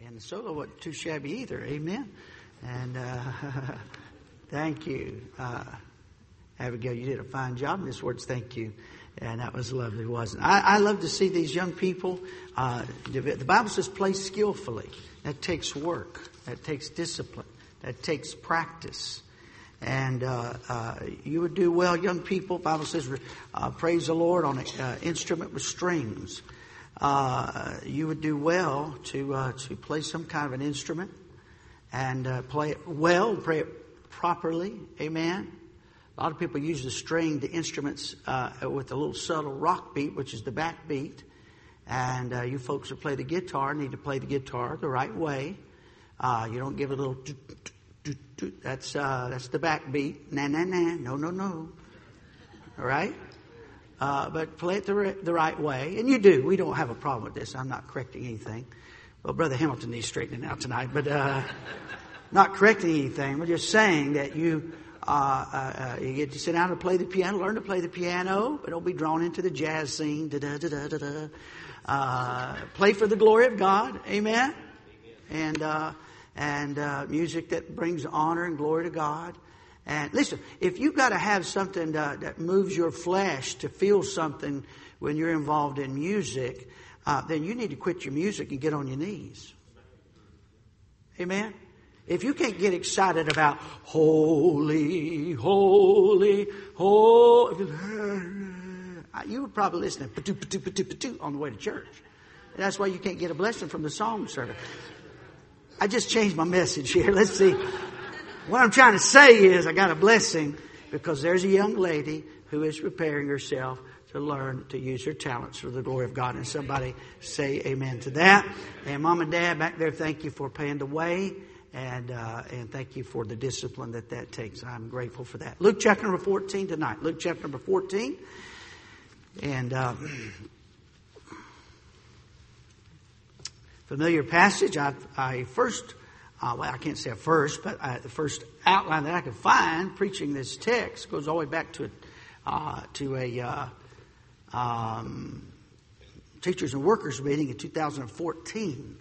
And the solo wasn't too shabby either. Amen. And uh, thank you. Uh, Abigail, you did a fine job this words. Thank you. And that was lovely, wasn't it? I, I love to see these young people. Uh, the Bible says play skillfully. That takes work. That takes discipline. That takes practice. And uh, uh, you would do well, young people. Bible says, uh, praise the Lord on an instrument with strings. Uh, you would do well to uh, to play some kind of an instrument and play it well, play it properly. Amen. A lot of people use the stringed instruments uh, with a little subtle rock beat, which is the back beat. And uh, you folks who play the guitar need to play the guitar the right way. Uh, you don't give a little. That's uh, that's the back beat. Na na na. No no no. All right. Uh, but play it the, the right way, and you do. We don't have a problem with this. I'm not correcting anything. Well, Brother Hamilton needs straightening out tonight, but uh, not correcting anything. We're just saying that you uh, uh, uh, you get to sit down and play the piano, learn to play the piano, but don't be drawn into the jazz scene. Da da da da da da. Play for the glory of God, amen. And uh, and uh, music that brings honor and glory to God. And listen, if you've got to have something that, that moves your flesh to feel something when you're involved in music, uh, then you need to quit your music and get on your knees. Amen. If you can't get excited about holy, holy, holy, uh, you were probably listening on the way to church. That's why you can't get a blessing from the song service. I just changed my message here. Let's see. What I'm trying to say is I got a blessing because there's a young lady who is preparing herself to learn to use her talents for the glory of God. And somebody say amen to that. And mom and dad back there, thank you for paying the way and uh, and thank you for the discipline that that takes. I'm grateful for that. Luke chapter number 14 tonight. Luke chapter number 14, and uh, familiar passage. I, I first, uh, well, I can't say first, but I, the first outline that I could find preaching this text goes all the way back to uh, to a uh, um, teachers and workers meeting in 2014.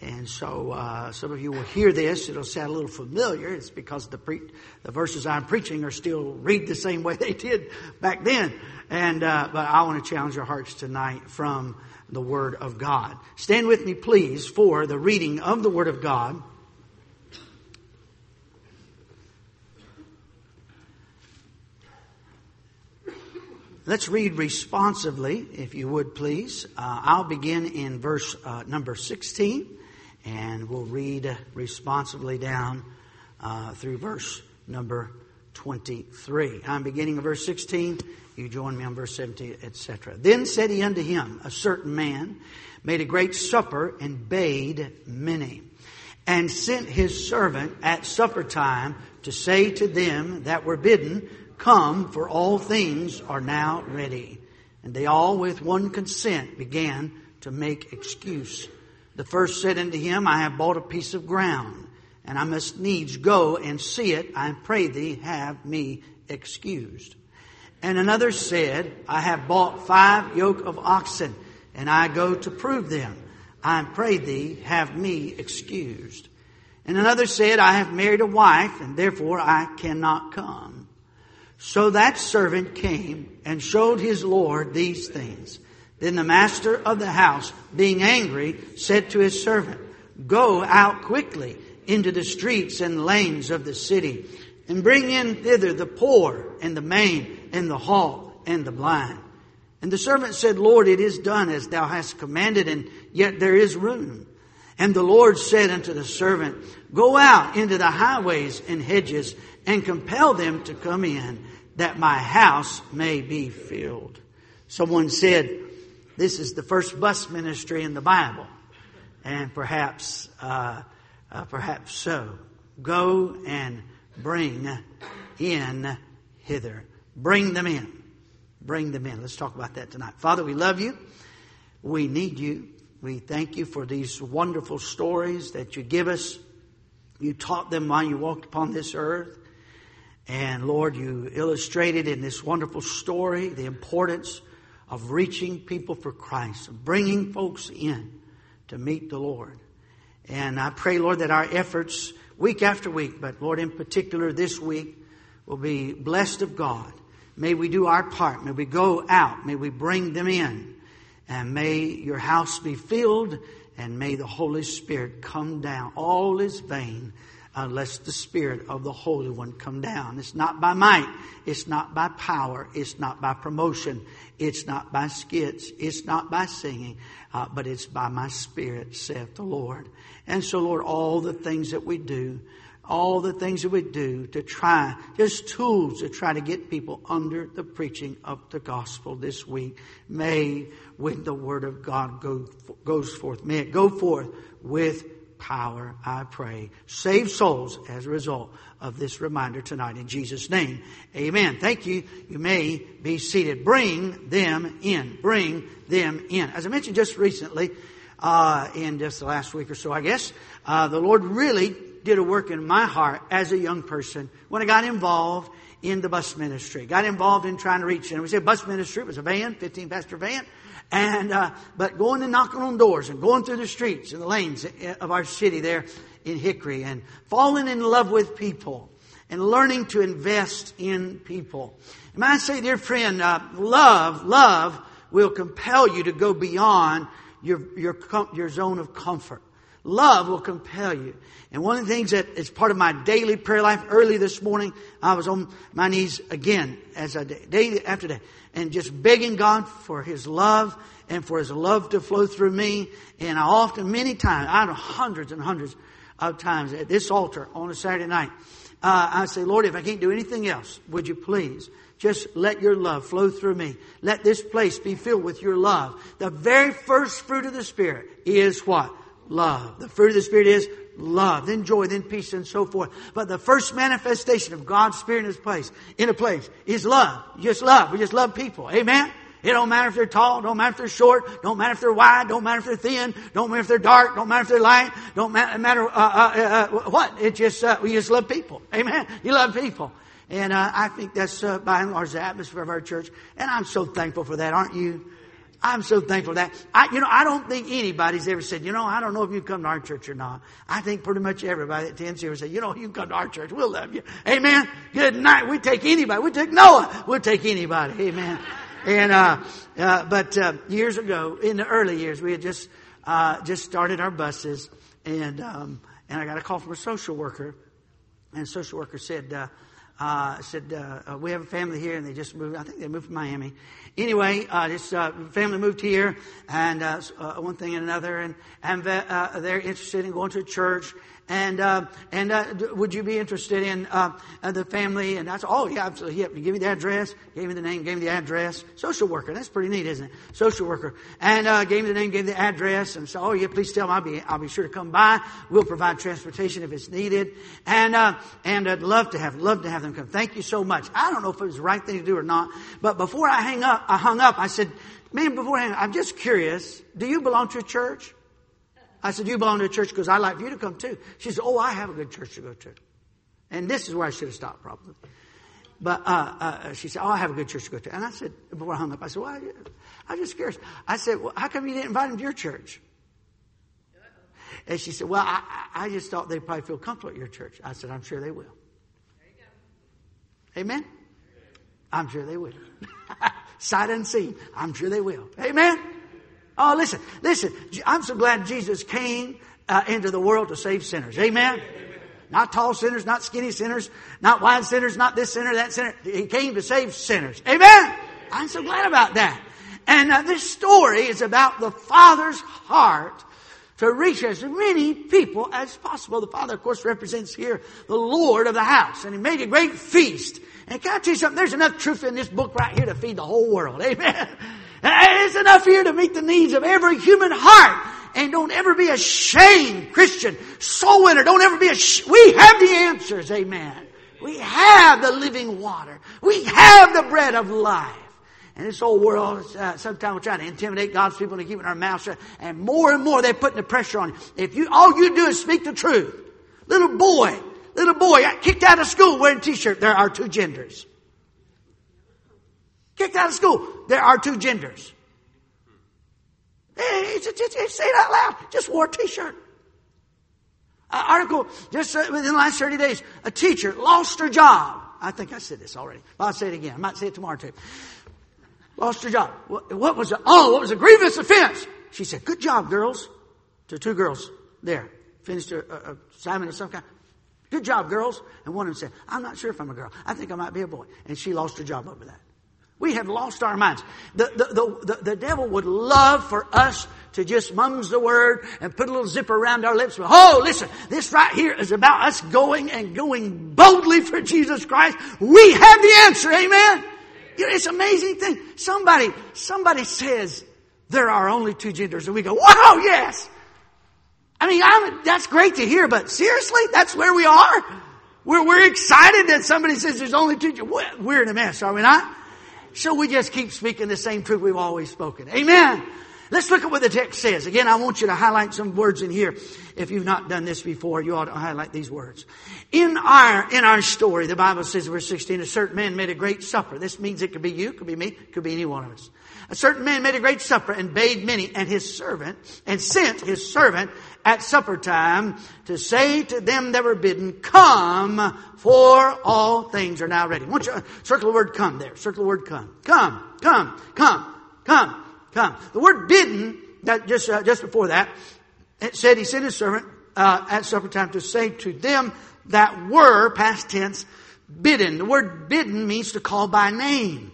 And so uh, some of you will hear this. It'll sound a little familiar. It's because the, pre- the verses I'm preaching are still read the same way they did back then. And uh, but I want to challenge your hearts tonight from the Word of God. Stand with me, please, for the reading of the Word of God. Let's read responsively, if you would please. Uh, I'll begin in verse uh, number 16 and we'll read responsively down uh, through verse number 23. I'm beginning of verse 16. You join me on verse 17, etc. Then said he unto him, A certain man made a great supper and bade many, and sent his servant at supper time to say to them that were bidden, Come, for all things are now ready. And they all with one consent began to make excuse. The first said unto him, I have bought a piece of ground, and I must needs go and see it. I pray thee, have me excused. And another said, I have bought five yoke of oxen, and I go to prove them. I pray thee, have me excused. And another said, I have married a wife, and therefore I cannot come. So that servant came and showed his Lord these things. Then the master of the house, being angry, said to his servant, Go out quickly into the streets and lanes of the city, and bring in thither the poor, and the maimed, and the halt, and the blind. And the servant said, Lord, it is done as thou hast commanded, and yet there is room. And the Lord said unto the servant, Go out into the highways and hedges, and compel them to come in, that my house may be filled. Someone said, this is the first bus ministry in the Bible, and perhaps, uh, uh, perhaps so. Go and bring in hither. Bring them in. Bring them in. Let's talk about that tonight. Father, we love you. We need you. We thank you for these wonderful stories that you give us. You taught them while you walked upon this earth. And Lord, you illustrated in this wonderful story the importance of reaching people for Christ, of bringing folks in to meet the Lord. And I pray, Lord, that our efforts week after week, but Lord, in particular this week, will be blessed of God. May we do our part. May we go out. May we bring them in. And may your house be filled and may the Holy Spirit come down. All is vain unless the Spirit of the Holy One come down. It's not by might. It's not by power. It's not by promotion. It's not by skits. It's not by singing. Uh, but it's by my Spirit, saith the Lord. And so, Lord, all the things that we do, all the things that we do to try, just tools to try to get people under the preaching of the gospel this week. May, when the word of God go, goes forth, may it go forth with power, I pray. Save souls as a result of this reminder tonight in Jesus' name. Amen. Thank you. You may be seated. Bring them in. Bring them in. As I mentioned just recently, uh, in just the last week or so, I guess, uh, the Lord really did a work in my heart as a young person when I got involved in the bus ministry. Got involved in trying to reach. And we said bus ministry it was a van, 15 pastor van. And, uh, but going and knocking on doors and going through the streets and the lanes of our city there in Hickory and falling in love with people and learning to invest in people. And I say, dear friend, uh, love, love will compel you to go beyond your, your, your zone of comfort. Love will compel you. And one of the things that is part of my daily prayer life, early this morning, I was on my knees again as I did, day after day and just begging God for His love and for His love to flow through me. And I often, many times, out know hundreds and hundreds of times at this altar on a Saturday night, uh, I say, Lord, if I can't do anything else, would you please just let your love flow through me. Let this place be filled with your love. The very first fruit of the Spirit is what? Love. The fruit of the Spirit is love, then joy, then peace, and so forth. But the first manifestation of God's Spirit in His place, in a place, is love. Just love. We just love people. Amen? It don't matter if they're tall, don't matter if they're short, don't matter if they're wide, don't matter if they're thin, don't matter if they're dark, don't matter if they're light, don't matter, uh, uh, uh, what. It just, uh, we just love people. Amen? You love people. And uh, I think that's uh, by and large the atmosphere of our church. And I'm so thankful for that, aren't you? I'm so thankful for that. I, you know, I don't think anybody's ever said, you know, I don't know if you come to our church or not. I think pretty much everybody that attends here said, you know, you come to our church. We'll love you. Amen. Good night. We take anybody. We take Noah. We'll take anybody. Amen. And, uh, uh, but, uh, years ago, in the early years, we had just, uh, just started our buses and, um, and I got a call from a social worker and social worker said, uh, uh, said, uh, we have a family here and they just moved, I think they moved from Miami. Anyway, uh, this uh, family moved here and uh, uh, one thing and another and, and they're interested in going to church and uh, and uh, would you be interested in uh, uh the family? And that's oh yeah, absolutely. Yeah, give me the address, gave me the name, gave me the address. Social worker, that's pretty neat, isn't it? Social worker, and uh, gave me the name, gave me the address, and so oh yeah, please tell them I'll be I'll be sure to come by. We'll provide transportation if it's needed, and uh, and I'd love to have love to have them Thank you so much. I don't know if it was the right thing to do or not, but before I hang up, I hung up. I said, man, before I hang up, I'm just curious. Do you belong to a church? I said, you belong to a church because I'd like for you to come too. She said, oh, I have a good church to go to. And this is where I should have stopped probably. But uh, uh, she said, oh, I have a good church to go to. And I said, before I hung up, I said, well, I, am just curious. I said, well, how come you didn't invite them to your church? And she said, well, I, I just thought they'd probably feel comfortable at your church. I said, I'm sure they will. Amen? I'm sure they will. Sight unseen. I'm sure they will. Amen? Oh, listen, listen. I'm so glad Jesus came uh, into the world to save sinners. Amen? Amen? Not tall sinners, not skinny sinners, not wide sinners, not this sinner, that sinner. He came to save sinners. Amen? I'm so glad about that. And uh, this story is about the Father's heart to reach as many people as possible. The Father, of course, represents here the Lord of the house. And He made a great feast. And can I tell you something? There's enough truth in this book right here to feed the whole world. Amen. It's enough here to meet the needs of every human heart. And don't ever be ashamed, Christian, soul winner. Don't ever be ashamed. We have the answers. Amen. We have the living water. We have the bread of life. And this old world, uh, sometimes we're trying to intimidate God's people into keeping our mouths shut. And more and more they're putting the pressure on you. If you, all you do is speak the truth. Little boy, little boy kicked out of school wearing a t-shirt. There are two genders. Kicked out of school. There are two genders. Just say it out loud. Just wore a t-shirt. Uh, article just uh, within the last 30 days. A teacher lost her job. I think I said this already. I'll say it again. I might say it tomorrow too. Lost her job. What, what was it? Oh, what was a grievous offense? She said, good job, girls. To two girls there. Finished a, assignment of some kind. Good job, girls. And one of them said, I'm not sure if I'm a girl. I think I might be a boy. And she lost her job over that. We have lost our minds. The, the, the, the, the devil would love for us to just mums the word and put a little zipper around our lips. Oh, listen, this right here is about us going and going boldly for Jesus Christ. We have the answer. Amen. You know, it's an amazing thing. Somebody, somebody says there are only two genders and we go, wow, yes. I mean, I'm, that's great to hear, but seriously, that's where we are? We're, we're excited that somebody says there's only two, we're in a mess, are we not? So we just keep speaking the same truth we've always spoken. Amen. Let's look at what the text says. Again, I want you to highlight some words in here. If you've not done this before, you ought to highlight these words. In our, in our story, the Bible says, verse 16, a certain man made a great supper. This means it could be you, could be me, could be any one of us. A certain man made a great supper and bade many and his servant, and sent his servant at supper time to say to them that were bidden, come, for all things are now ready. Won't you circle the word come there? Circle the word come. Come, come, come, come come. The word bidden, that just, uh, just before that, it said he sent his servant uh, at supper time to say to them that were, past tense, bidden. The word bidden means to call by name.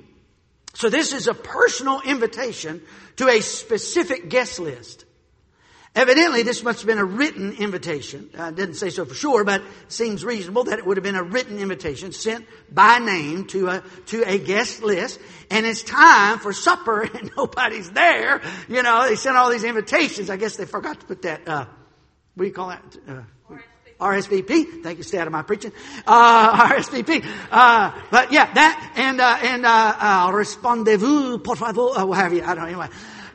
So this is a personal invitation to a specific guest list. Evidently, this must have been a written invitation. I didn't say so for sure, but seems reasonable that it would have been a written invitation sent by name to a, to a guest list. And it's time for supper and nobody's there. You know, they sent all these invitations. I guess they forgot to put that, uh, what do you call that? Uh, RSVP. Thank you. Stay out of my preaching. Uh, RSVP. Uh, but yeah, that and uh, and uh, uh, respondez-vous, por favor, uh, what have you? I don't know. Anyway,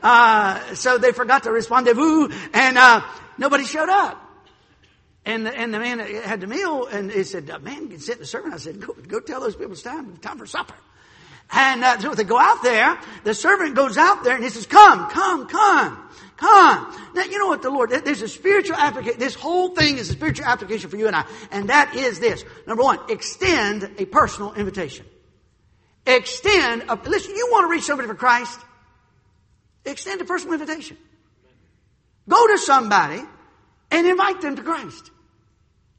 uh, so they forgot to respondez-vous and, uh, nobody showed up. And the, and the man had the meal and he said, man, can sit in the servant. I said, go, go tell those people it's time, time for supper. And uh, so they go out there. The servant goes out there and he says, come, come, come, come. Now, you know what the Lord, there's a spiritual application. This whole thing is a spiritual application for you and I. And that is this. Number one, extend a personal invitation. Extend a, listen, you want to reach somebody for Christ? Extend a personal invitation. Go to somebody and invite them to Christ.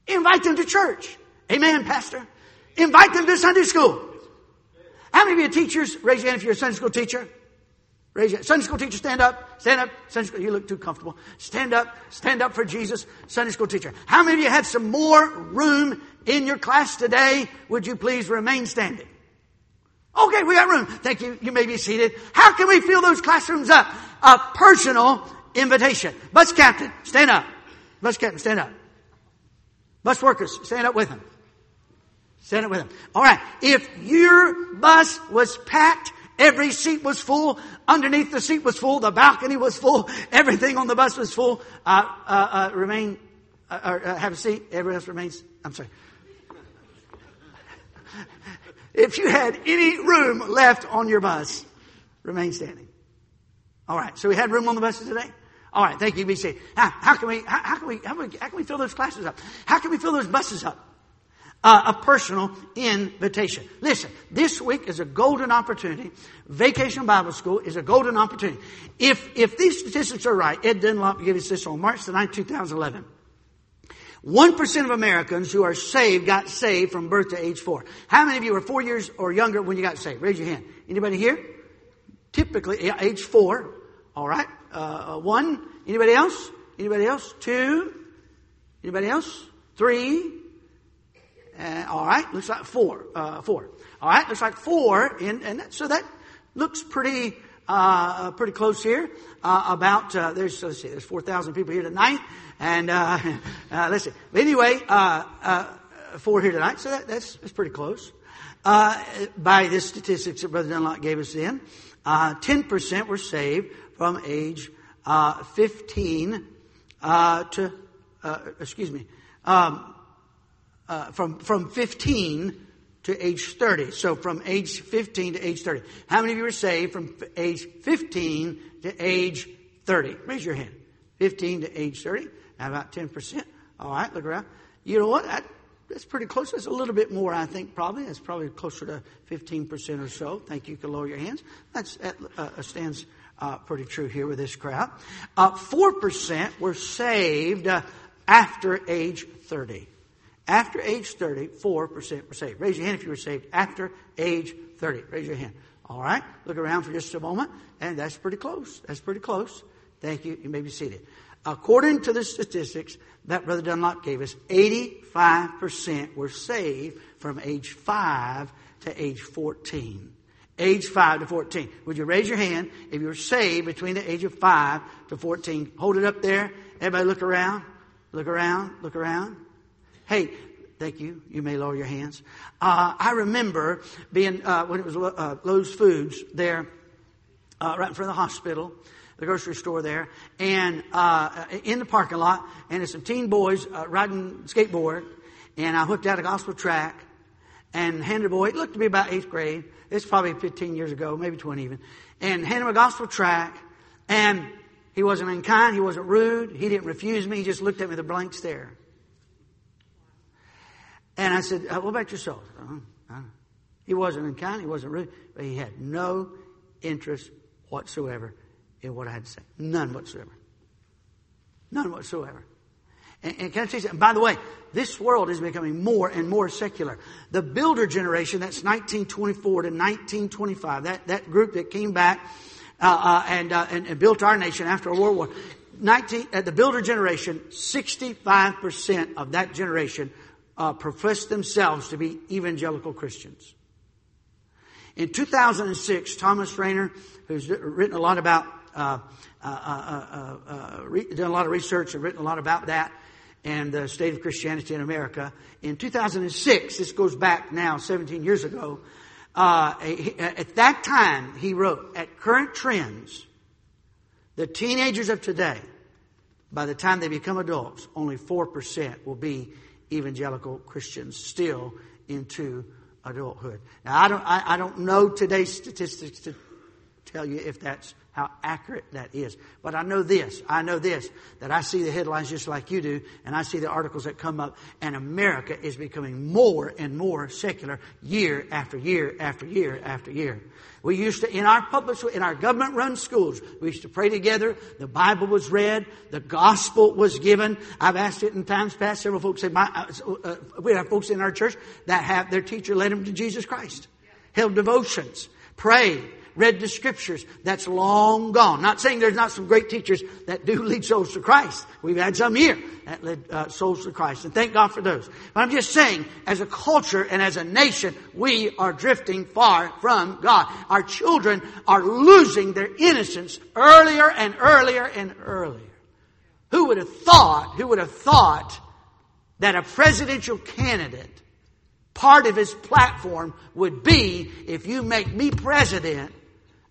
Invite them to church. Amen, Pastor. Invite them to Sunday school. How many of you teachers, raise your hand if you're a Sunday school teacher? Raise your Sunday school teacher, stand up. Stand up. Sunday school, you look too comfortable. Stand up. Stand up for Jesus. Sunday school teacher. How many of you had some more room in your class today? Would you please remain standing? Okay, we got room. Thank you. You may be seated. How can we fill those classrooms up? A personal invitation. Bus captain, stand up. Bus captain, stand up. Bus workers, stand up with them. Stand up with them. All right. If your bus was packed, every seat was full, underneath the seat was full, the balcony was full, everything on the bus was full, uh, uh, uh remain, uh, uh, have a seat. Everyone else remains. I'm sorry. If you had any room left on your bus, remain standing. All right. So we had room on the buses today. All right. Thank you, BC. How, how can we, how, how, can we, how, can we, how can we fill those classes up? How can we fill those buses up? Uh, a personal invitation. Listen, this week is a golden opportunity. Vacation Bible School is a golden opportunity. If, if these statistics are right, Ed Dunlop gave us this on March the 9th, 2011. 1% of Americans who are saved got saved from birth to age four. How many of you were four years or younger when you got saved? Raise your hand. Anybody here? Typically, age four. All right. Uh, uh, one. Anybody else? Anybody else? Two. Anybody else? Three. Uh, all right. Looks like four. Uh, four. All right. Looks like four. And, and that, so that looks pretty, uh, pretty close here. Uh, about, there's, let's see, there's 4,000 people here tonight. And uh, uh, listen, anyway, uh, uh, four here tonight, so that, that's, that's pretty close. Uh, by the statistics that Brother Dunlop gave us then, 10% were saved from age 15 to, excuse me, um, from, from 15 to age 30. So from age 15 to age 30. How many of you were saved from age 15 to age 30? Raise your hand. 15 to age 30. Now about 10% All right, look around. You know what? That, that's pretty close. That's a little bit more, I think, probably. That's probably closer to 15% or so. Thank you. You can lower your hands. That's, that uh, stands uh, pretty true here with this crowd. Uh, 4% were saved uh, after age 30. After age 30, 4% were saved. Raise your hand if you were saved after age 30. Raise your hand. All right. Look around for just a moment. And that's pretty close. That's pretty close. Thank you. You may be seated. According to the statistics that Brother Dunlop gave us, 85% were saved from age 5 to age 14. Age 5 to 14. Would you raise your hand if you were saved between the age of 5 to 14? Hold it up there. Everybody look around. Look around. Look around. Hey, thank you. You may lower your hands. Uh, I remember being, uh, when it was uh, Lowe's Foods there, uh, right in front of the hospital the grocery store there, and uh, in the parking lot, and there's some teen boys uh, riding skateboard, and I hooked out a gospel tract, and handed a boy, it looked to be about eighth grade, it's probably 15 years ago, maybe 20 even, and handed him a gospel tract, and he wasn't unkind, he wasn't rude, he didn't refuse me, he just looked at me with a blank stare. And I said, uh, what about yourself? Uh-huh. He wasn't unkind, he wasn't rude, but he had no interest whatsoever in what I had to say. None whatsoever. None whatsoever. And, and, can I tell you something? By the way, this world is becoming more and more secular. The builder generation, that's 1924 to 1925, that, that group that came back uh, uh, and, uh, and, and, built our nation after world war. 19, uh, the builder generation, 65% of that generation uh, professed themselves to be evangelical Christians. In 2006, Thomas Rainer, who's written a lot about uh, uh, uh, re- done a lot of research and written a lot about that and the state of Christianity in America. In 2006, this goes back now 17 years ago, uh, at that time he wrote, at current trends, the teenagers of today, by the time they become adults, only 4% will be evangelical Christians still into adulthood. Now I don't, I, I don't know today's statistics to tell you if that's how accurate that is. But I know this, I know this, that I see the headlines just like you do, and I see the articles that come up, and America is becoming more and more secular year after year after year after year. We used to, in our public, in our government run schools, we used to pray together, the Bible was read, the gospel was given. I've asked it in times past, several folks say, my, uh, uh, we have folks in our church that have their teacher led them to Jesus Christ, held devotions, prayed, read the scriptures. That's long gone. Not saying there's not some great teachers that do lead souls to Christ. We've had some here that led uh, souls to Christ, and thank God for those. But I'm just saying, as a culture and as a nation, we are drifting far from God. Our children are losing their innocence earlier and earlier and earlier. Who would have thought, who would have thought that a presidential candidate part of his platform would be if you make me president,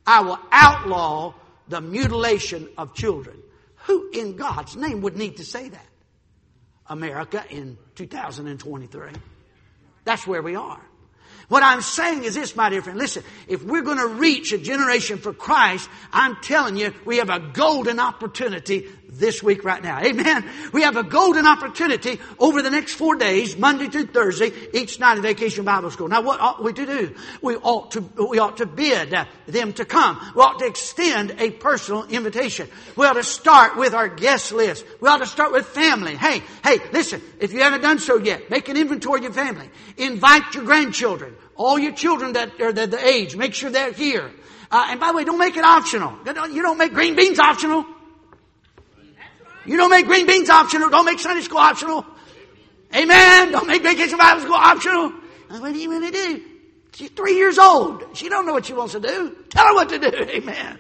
I will outlaw the mutilation of children. Who in God's name would need to say that? America in 2023. That's where we are. What I'm saying is this, my dear friend. Listen, if we're going to reach a generation for Christ, I'm telling you, we have a golden opportunity this week right now. Amen. We have a golden opportunity over the next four days, Monday through Thursday, each night of Vacation Bible School. Now what ought we to do? We ought to, we ought to bid them to come. We ought to extend a personal invitation. We ought to start with our guest list. We ought to start with family. Hey, hey, listen, if you haven't done so yet, make an inventory of your family. Invite your grandchildren. All your children that are the, the age, make sure they're here. Uh, and by the way, don't make it optional. You don't make green beans optional. You don't make green beans optional. Don't make Sunday school optional. Amen. Don't make vacation Bible school optional. What do you want to do? She's three years old. She don't know what she wants to do. Tell her what to do. Amen.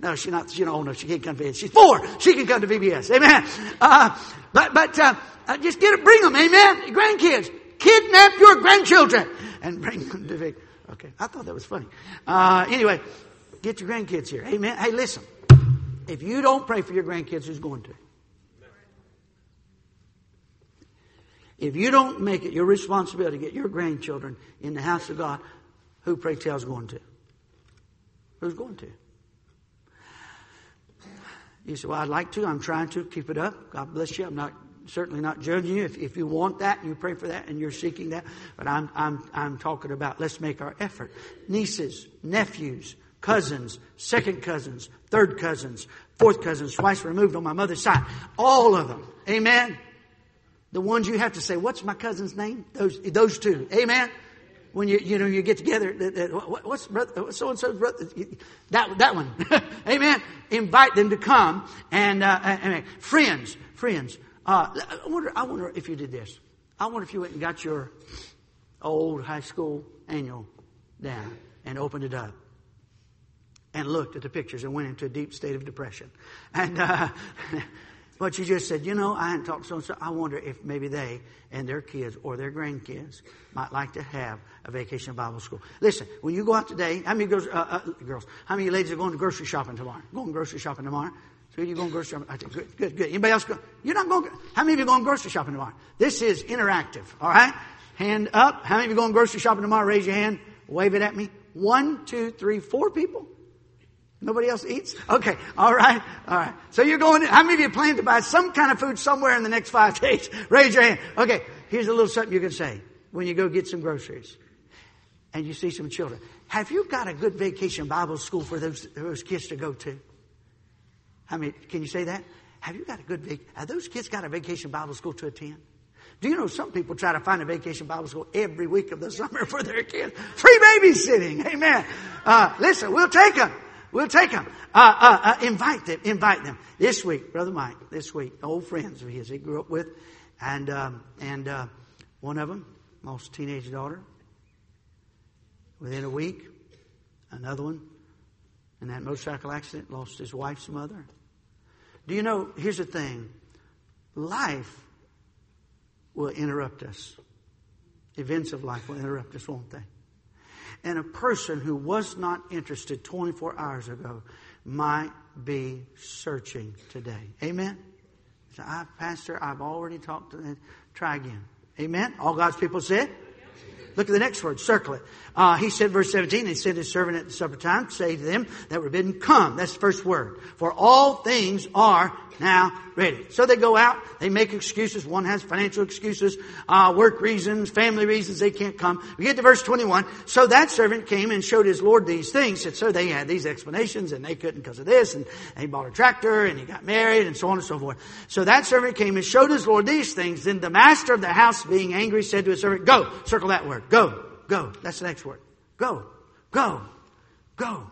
No, she's not. Not old enough. She can't come to VBS. She's four. She can come to VBS. Amen. Uh, but but uh, uh, just get it. Bring them. Amen. Grandkids. Kidnap your grandchildren and bring them to VBS. Okay. I thought that was funny. Uh, anyway, get your grandkids here. Amen. Hey, listen. If you don't pray for your grandkids, who's going to? If you don't make it your responsibility to get your grandchildren in the house of God, who pray tell is going to? Who's going to? You say, Well, I'd like to. I'm trying to keep it up. God bless you. I'm not certainly not judging you. If, if you want that, you pray for that, and you're seeking that. But I'm, I'm, I'm talking about let's make our effort. Nieces, nephews, cousins, second cousins, third cousins, fourth cousins, twice removed on my mother's side. All of them. Amen. The ones you have to say, what's my cousin's name? Those, those two. Amen when you you know you get together. What's so and so's brother? That that one. Amen. Invite them to come and, uh, and friends, friends. Uh, I wonder. I wonder if you did this. I wonder if you went and got your old high school annual down and opened it up and looked at the pictures and went into a deep state of depression. And uh, but you just said, you know, I hadn't talked to so and so. I wonder if maybe they and their kids or their grandkids might like to have a vacation Bible school. Listen, when you go out today, how many girls, uh, uh, girls, how many ladies are going to grocery shopping tomorrow? Going grocery shopping tomorrow? So you going grocery shopping? Okay, good, good, good. Anybody else go? You're not going. How many of you going grocery shopping tomorrow? This is interactive. All right, hand up. How many of you going grocery shopping tomorrow? Raise your hand. Wave it at me. One, two, three, four people. Nobody else eats? Okay. All right. All right. So you're going, how many of you plan to buy some kind of food somewhere in the next five days? Raise your hand. Okay. Here's a little something you can say when you go get some groceries and you see some children. Have you got a good vacation Bible school for those, those kids to go to? I mean, can you say that? Have you got a good, have those kids got a vacation Bible school to attend? Do you know some people try to find a vacation Bible school every week of the summer for their kids? Free babysitting. Amen. Uh, listen, we'll take them. We'll take them. Uh, uh, uh, invite them. Invite them. This week, Brother Mike, this week, old friends of his he grew up with, and, um, and uh, one of them lost a teenage daughter. Within a week, another one, in that motorcycle accident, lost his wife's mother. Do you know, here's the thing life will interrupt us. Events of life will interrupt us, won't they? And a person who was not interested 24 hours ago might be searching today. Amen? So I, Pastor, I've already talked to them. Try again. Amen? All God's people said? Look at the next word, circle it. Uh, he said, verse 17, he said his servant at the supper time, say to them that were bidden, come. That's the first word. For all things are now ready. So they go out, they make excuses. One has financial excuses, uh, work reasons, family reasons they can't come. We get to verse 21. So that servant came and showed his Lord these things. And so they had these explanations and they couldn't because of this. And he bought a tractor and he got married and so on and so forth. So that servant came and showed his Lord these things. Then the master of the house being angry said to his servant, go, circle that word, go, go. That's the next word. Go, go, go.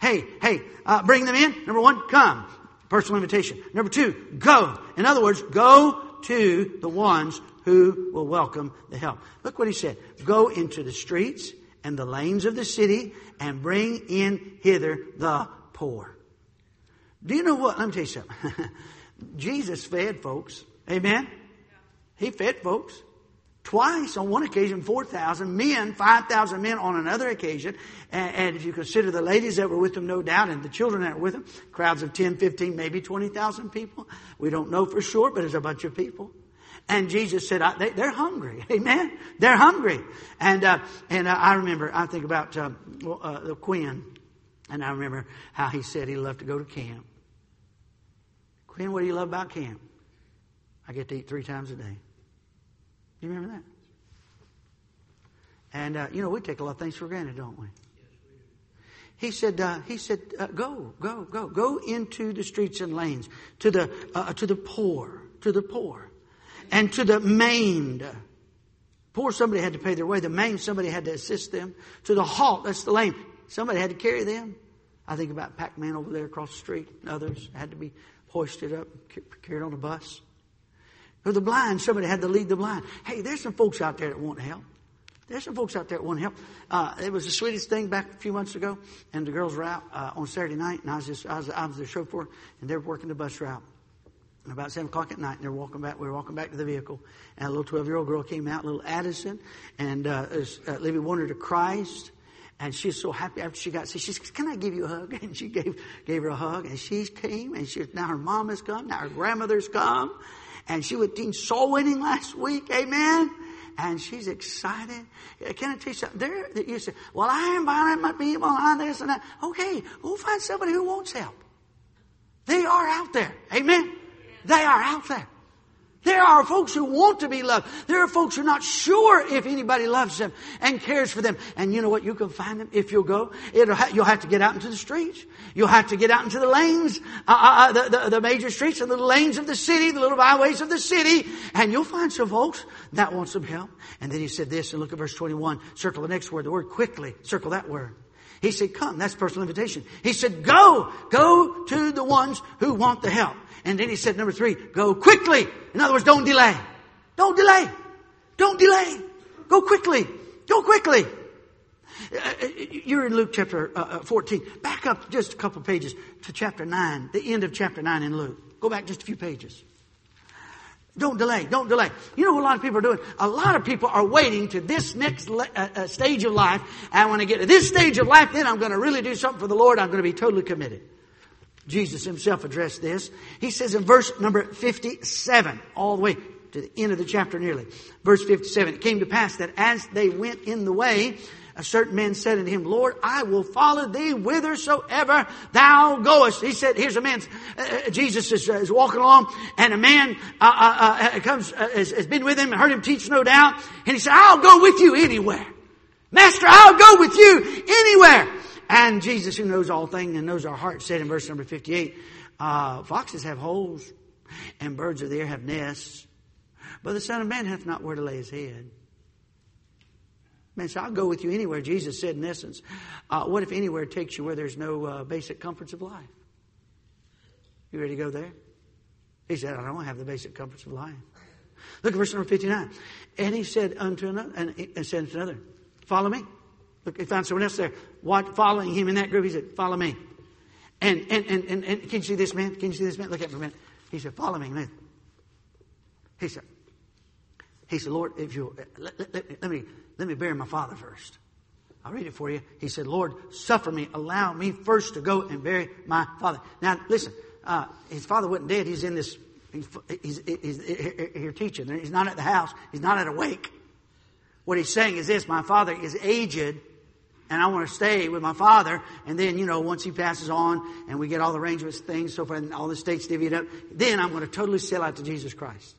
Hey, hey, uh, bring them in. Number one, come. Personal invitation. Number two, go. In other words, go to the ones who will welcome the help. Look what he said. Go into the streets and the lanes of the city and bring in hither the poor. Do you know what? Let me tell you something. Jesus fed folks. Amen? He fed folks. Twice on one occasion, 4,000 men, 5,000 men on another occasion. And, and, if you consider the ladies that were with them, no doubt, and the children that were with them, crowds of 10, 15, maybe 20,000 people. We don't know for sure, but it's a bunch of people. And Jesus said, they, are hungry. Amen. They're hungry. And, uh, and uh, I remember, I think about, uh, uh, the Quinn, and I remember how he said he loved to go to camp. Quinn, what do you love about camp? I get to eat three times a day. You remember that? And uh, you know we take a lot of things for granted, don't we? He said, uh, he said, uh, go, go, go, go into the streets and lanes to the uh, to the poor, to the poor, and to the maimed. Poor somebody had to pay their way. The maimed somebody had to assist them. To the halt, that's the lame. Somebody had to carry them. I think about Pac-Man over there across the street. Others had to be hoisted up, carried on a bus. Or the blind, somebody had to lead the blind. Hey, there's some folks out there that want help. There's some folks out there that want help. Uh, it was the sweetest thing back a few months ago, and the girls were out uh, on Saturday night, and I was just I was, I was the chauffeur, and they were working the bus route. And about seven o'clock at night, and they're walking back. We were walking back to the vehicle, and a little twelve-year-old girl came out, little Addison, and uh, was, uh, Libby wanted to Christ. And she's so happy after she got saved. She says, Can I give you a hug? And she gave, gave her a hug. And she came, and she, now her mom has come, now her grandmother's come and she was team soul winning last week. Amen. And she's excited. Can I teach something? There, you say, well, I am bound my people on this and that. Okay, go find somebody who wants help. They are out there. Amen. They are out there. There are folks who want to be loved. There are folks who are not sure if anybody loves them and cares for them. And you know what? You can find them if you'll go. Ha- you'll have to get out into the streets. You'll have to get out into the lanes, uh, uh, uh, the, the, the, major streets and the lanes of the city, the little byways of the city, and you'll find some folks that want some help. And then he said this, and look at verse 21. Circle the next word, the word quickly. Circle that word. He said, come. That's personal invitation. He said, go. Go to the ones who want the help. And then he said, number three, go quickly. In other words, don't delay. Don't delay. Don't delay. Go quickly. Go quickly. Uh, uh, you're in Luke chapter uh, uh 14. Back up just a couple pages to chapter 9, the end of chapter 9 in Luke. Go back just a few pages. Don't delay. Don't delay. You know what a lot of people are doing? A lot of people are waiting to this next le- uh, uh, stage of life. And when I get to this stage of life, then I'm going to really do something for the Lord. I'm going to be totally committed. Jesus himself addressed this. He says in verse number 57, all the way to the end of the chapter nearly. Verse 57, it came to pass that as they went in the way, a certain man said unto him, Lord, I will follow thee whithersoever thou goest. He said, here's a man, uh, uh Jesus is, uh, is, walking along, and a man uh, uh, uh comes, has, has, been with him, heard him teach no doubt, and he said, I'll go with you anywhere. Master, I'll go with you anywhere. And Jesus, who knows all things and knows our hearts, said in verse number 58, uh, foxes have holes and birds of the air have nests, but the Son of Man hath not where to lay his head. Man so I'll go with you anywhere. Jesus said, in essence, uh, what if anywhere takes you where there's no uh, basic comforts of life? You ready to go there? He said, I don't have the basic comforts of life. Look at verse number 59. And he said unto another, and he said unto another, follow me. Look, he found someone else there following him in that group. He said, Follow me. And, and, and, and, and can you see this man? Can you see this man? Look at him for a minute. He said, Follow me, man. He said, he said, Lord, if you let, let, let, let, me let me bury my father first. I'll read it for you. He said, Lord, suffer me, allow me first to go and bury my father. Now, listen, uh, his father wasn't dead. He's in this. He's, he's, he's, here teaching. He's not at the house. He's not at a wake. What he's saying is this: My father is aged and I want to stay with my father. And then, you know, once he passes on and we get all the arrangements, things, so forth, and all the states divvied up, then I'm going to totally sell out to Jesus Christ.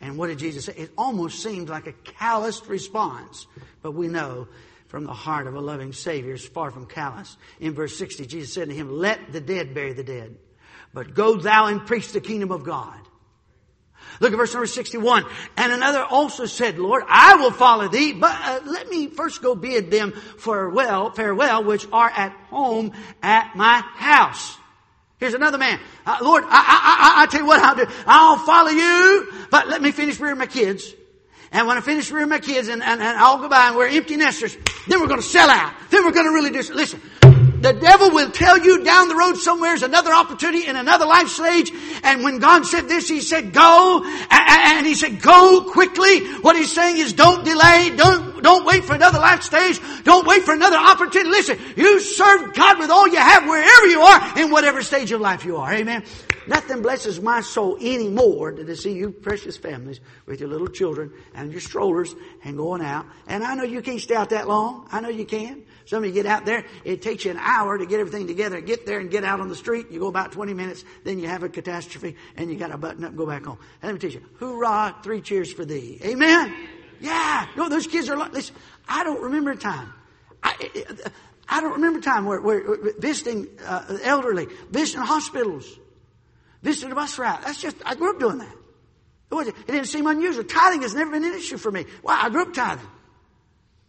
And what did Jesus say? It almost seemed like a calloused response, but we know from the heart of a loving Savior is far from callous. In verse 60, Jesus said to him, Let the dead bury the dead, but go thou and preach the kingdom of God. Look at verse number 61. And another also said, Lord, I will follow thee, but uh, let me first go bid them farewell, farewell, which are at home at my house. Here's another man. Uh, Lord, I, I, I, I tell you what I'll do. I'll follow you, but let me finish rearing my kids. And when I finish rearing my kids and, and, and I'll go by and we're empty nesters, then we're going to sell out. Then we're going to really do, listen, the devil will tell you down the road somewhere is another opportunity in another life stage. And when God said this, He said, go. And He said, go quickly. What He's saying is don't delay. Don't, don't wait for another life stage. Don't wait for another opportunity. Listen, you serve God with all you have wherever you are in whatever stage of life you are. Amen. Nothing blesses my soul any more than to see you precious families with your little children and your strollers and going out. And I know you can't stay out that long. I know you can. Some of you get out there, it takes you an hour to get everything together, get there and get out on the street. You go about 20 minutes, then you have a catastrophe and you got to button up and go back home. Let me tell you, hoorah, three cheers for thee. Amen? Yeah. No, those kids are, listen, I don't remember a time. I, I don't remember a time where, where visiting uh, elderly, visiting hospitals, visiting a bus route. That's just, I grew up doing that. It, it didn't seem unusual. Tithing has never been an issue for me. Well, I grew up tithing.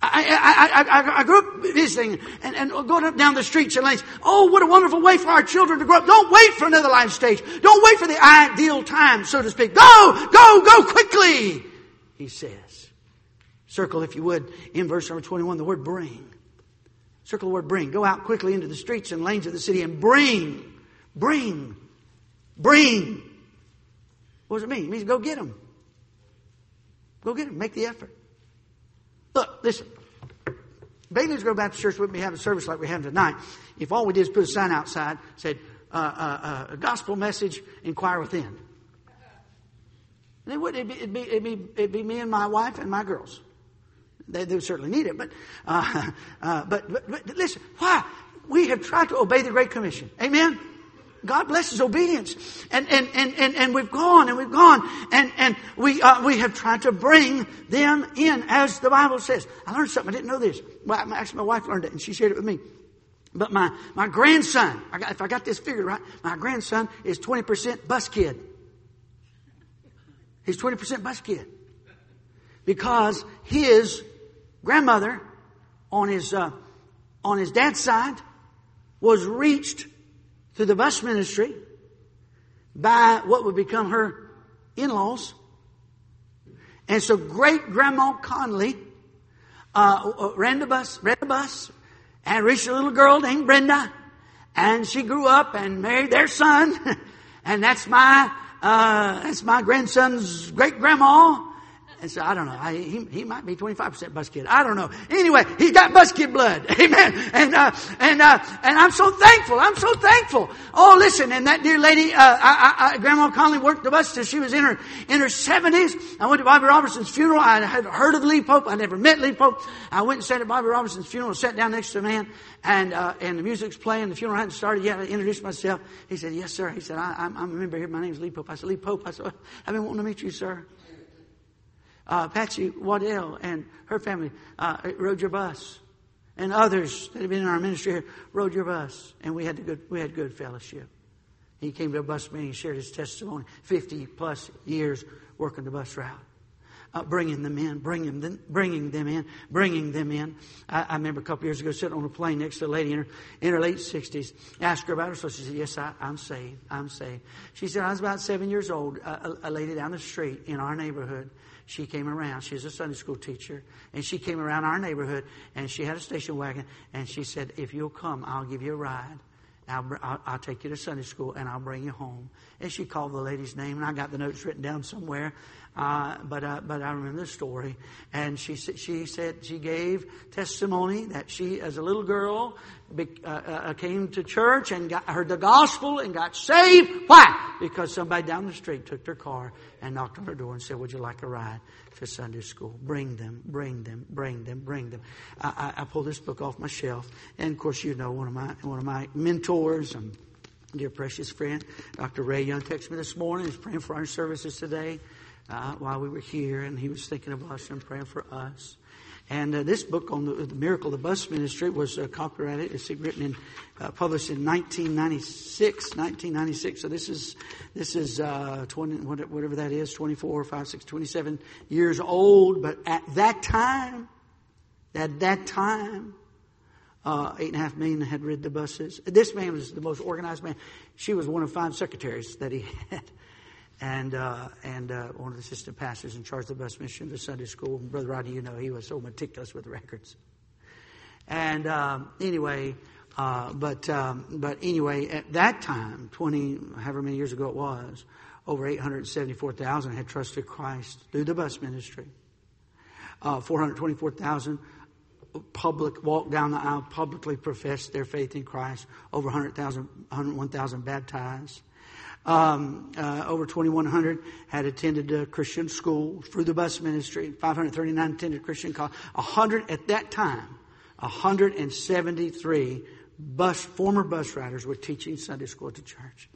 I, I, I, I, grew up visiting and, and going up down the streets and lanes. Oh, what a wonderful way for our children to grow up. Don't wait for another life stage. Don't wait for the ideal time, so to speak. Go, go, go quickly, he says. Circle, if you would, in verse number 21, the word bring. Circle the word bring. Go out quickly into the streets and lanes of the city and bring, bring, bring. What does it mean? It means go get them. Go get them. Make the effort. Look, listen. Bailey's Grove Baptist Church wouldn't be having a service like we have tonight if all we did is put a sign outside said, uh, uh, uh, gospel message, inquire within. And it would, it'd be, it'd, be, it'd, be, it'd be me and my wife and my girls. They, they would certainly need it, but, uh, uh, but, but, but listen, why? We have tried to obey the Great Commission. Amen? God blesses obedience. And, and, and, and, and we've gone and we've gone and, and we, uh, we have tried to bring them in as the Bible says. I learned something. I didn't know this. Well, actually, my wife learned it and she shared it with me. But my, my grandson, I got, if I got this figured right, my grandson is 20% bus kid. He's 20% bus kid. Because his grandmother on his, uh, on his dad's side was reached through the bus ministry by what would become her in-laws. And so great grandma Conley uh, uh, ran the bus, ran the bus, and reached a little girl named Brenda, and she grew up and married their son, and that's my uh, that's my grandson's great grandma. And so I don't know. I, he, he might be 25% bus kid. I don't know. Anyway, he's got bus kid blood. Amen. And, uh, and, uh, and I'm so thankful. I'm so thankful. Oh, listen. And that dear lady, uh, I, I, Grandma Conley worked the bus till she was in her, in her 70s. I went to Bobby Robertson's funeral. I had heard of Lee Pope. I never met Lee Pope. I went and sat at Bobby Robertson's funeral, sat down next to a man, and, uh, and the music's playing. The funeral hadn't started yet. I introduced myself. He said, yes, sir. He said, I, I'm, I'm a member here. My name's Lee Pope. I said, Lee Pope. I said, I've been wanting to meet you, sir uh, Patsy Waddell and her family uh, rode your bus, and others that have been in our ministry here rode your bus, and we had good we had good fellowship. He came to a bus meeting, shared his testimony, fifty plus years working the bus route. Uh, bringing them in, bringing them, bringing them in, bringing them in. I, I, remember a couple years ago sitting on a plane next to a lady in her, in her late 60s. Asked her about her, so she said, yes, I, am saved. I'm saved. She said, I was about seven years old. A, a, lady down the street in our neighborhood she came around. She's a Sunday school teacher. And she came around our neighborhood and she had a station wagon. And she said, If you'll come, I'll give you a ride. I'll, I'll, I'll, take you to Sunday school and I'll bring you home. And she called the lady's name, and I got the notes written down somewhere. Uh, but uh, but I remember the story. And she she said she gave testimony that she, as a little girl, be, uh, uh, uh, came to church and got, heard the gospel and got saved. Why? Because somebody down the street took their car and knocked on her door and said, "Would you like a ride to Sunday school? Bring them, bring them, bring them, bring them." I, I, I pulled this book off my shelf, and of course, you know one of my one of my mentors and dear precious friend, Dr. Ray Young, texted me this morning. He's praying for our services today uh, while we were here, and he was thinking of us and praying for us. And uh, this book on the, the, miracle of the bus ministry was uh, copyrighted. It's written in, uh, published in 1996. 1996. So this is this is uh, 20, whatever that is, 24, 5, 6, 27 years old. But at that time, at that time, uh, eight and a half million had rid the buses. This man was the most organized man. She was one of five secretaries that he had and uh, and uh, one of the assistant pastors in charge of the bus mission the Sunday school. Brother Roddy, you know, he was so meticulous with records. And um, anyway, uh, but um, but anyway, at that time, twenty however many years ago it was, over eight hundred seventy-four thousand had trusted Christ through the bus ministry. Uh, four hundred twenty-four thousand public walked down the aisle, publicly professed their faith in Christ. Over 100,000, 101,000 baptized. Um, uh, over 2,100 had attended a Christian school through the bus ministry. 539 attended Christian college. 100 at that time, 173 bus former bus riders were teaching Sunday school at the church.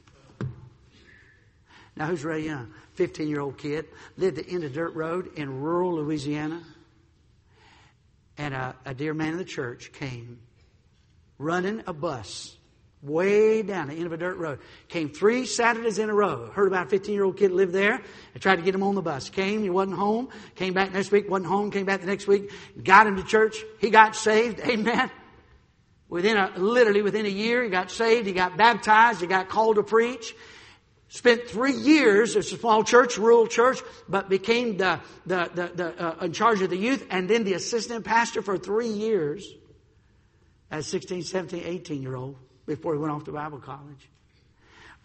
Now, who's Ray Young? 15 year old kid, lived at the end of Dirt Road in rural Louisiana. And a, a dear man in the church came running a bus way down the end of a dirt road. Came three Saturdays in a row. Heard about a 15 year old kid lived there. I tried to get him on the bus. Came, he wasn't home. Came back next week, wasn't home. Came back the next week. Got him to church. He got saved. Amen. Within a, literally within a year, he got saved. He got baptized. He got called to preach. Spent three years, it's a small church, rural church, but became the, the, the, the uh, in charge of the youth and then the assistant pastor for three years as 16, 17, 18 year old before he went off to Bible college.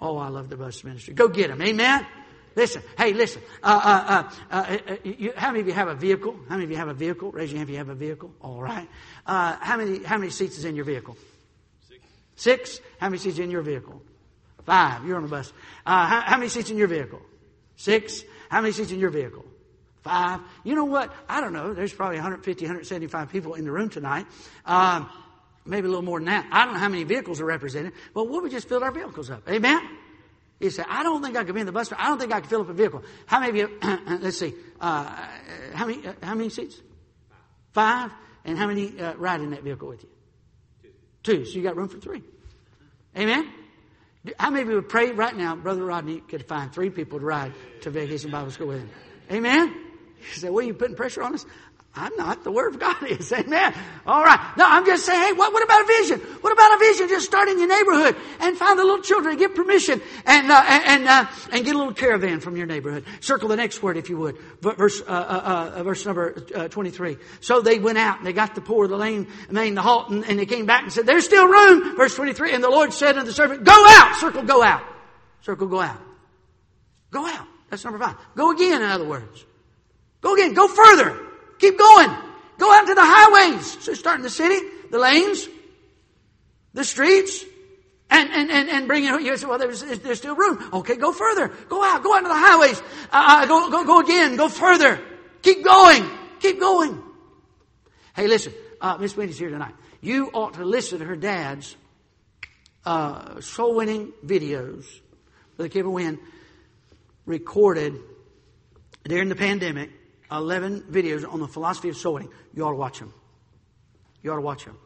Oh, I love the bus ministry. Go get him. Amen. Listen, hey, listen. Uh, uh, uh, uh, uh you, how many of you have a vehicle? How many of you have a vehicle? Raise your hand if you have a vehicle. All right. Uh, how many how many seats is in your vehicle? Six. Six. How many seats in your vehicle? Five. You're on the bus. How, how, many seats in your vehicle? Six. How many seats in your vehicle? Five. You know what? I don't know. There's probably 150, 175 people in the room tonight. Um, maybe a little more than that. I don't know how many vehicles are represented, but what we just fill our vehicles up. Amen? You say, I don't think I could be in the bus. I don't think I could fill up a vehicle. How many of you, let's see, uh, how many, uh, how many seats? Five. And how many uh, ride in that vehicle with you? Two. Two. So you got room for three. Amen? How many of you would pray right now, Brother Rodney could find three people to ride to Vacation Bible School with him? Amen? You say, well, you putting pressure on us? I'm not. The Word of God is. Amen. All right. No, I'm just saying, hey, what, what about a vision? What about a vision? Just start in your neighborhood and find the little children, get permission and, uh, and, uh, and get a little caravan from your neighborhood. Circle the next word if you would. Verse, uh, uh, uh verse number uh, 23. So they went out and they got the poor, the lame, the halt, and, and they came back and said, there's still room. Verse 23. And the Lord said unto the servant, go out. Circle, go out. Circle, go out. Go out. That's number five. Go again, in other words. Go again. Go further. Keep going. Go out to the highways. So start in the city, the lanes, the streets, and, and, and, and bring it. You say, well, there's, there's still room. Okay, go further. Go out. Go out to the highways. Uh, uh, go, go, go again. Go further. Keep going. Keep going. Hey, listen. Uh, Miss Wendy's here tonight. You ought to listen to her dad's uh, soul winning videos the Kid Win recorded during the pandemic 11 videos on the philosophy of soul winning. You ought to watch them. You ought to watch them.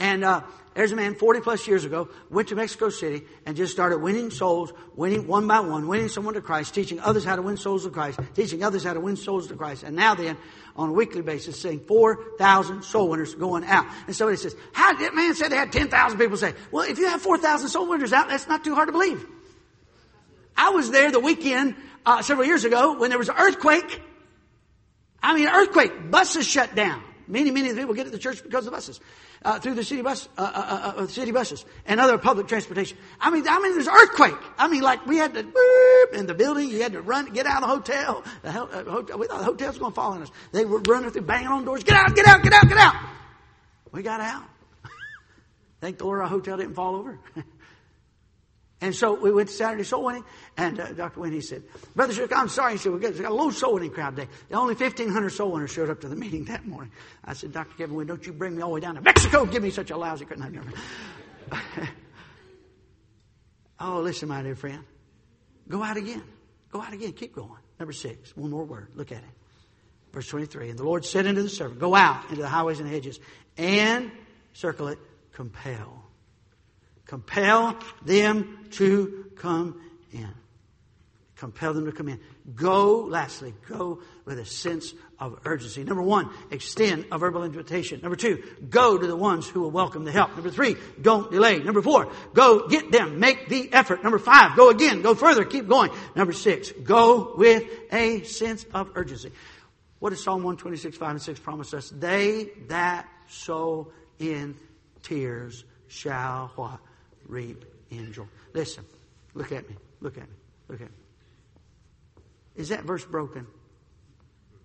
And uh, there's a man 40 plus years ago went to Mexico City and just started winning souls, winning one by one, winning someone to Christ, teaching others how to win souls to Christ, teaching others how to win souls to Christ. And now then, on a weekly basis, seeing 4,000 soul winners going out. And somebody says, how that man said they had 10,000 people say, well, if you have 4,000 soul winners out, that's not too hard to believe. I was there the weekend uh, several years ago when there was an earthquake I mean, earthquake, buses shut down. Many, many of the people get to the church because of buses, uh, through the city bus, uh, uh, uh, uh city buses and other public transportation. I mean, I mean, there's earthquake. I mean, like we had to whoop, in the building. You had to run, get out of the hotel. The uh, hotel we thought the hotel was going to fall on us. They were running through, banging on doors. Get out, get out, get out, get out. We got out. Thank the Lord, our hotel didn't fall over. And so we went to Saturday soul winning, and uh, Dr. Winnie said, Brother Shook, I'm sorry. He said, we got, got a low soul winning crowd today. The Only 1,500 soul winners showed up to the meeting that morning. I said, Dr. Kevin Wynn, don't you bring me all the way down to Mexico. Give me such a lousy crowd. oh, listen, my dear friend. Go out again. Go out again. Keep going. Number six. One more word. Look at it. Verse 23. And the Lord said unto the servant, Go out into the highways and hedges and circle it, compel Compel them to come in. Compel them to come in. Go, lastly, go with a sense of urgency. Number one, extend a verbal invitation. Number two, go to the ones who will welcome the help. Number three, don't delay. Number four, go get them. Make the effort. Number five, go again. Go further. Keep going. Number six, go with a sense of urgency. What does Psalm 126, 5 and 6 promise us? They that sow in tears shall what? Reap in joy. Listen, look at me. Look at me. Look at me. Is that verse broken?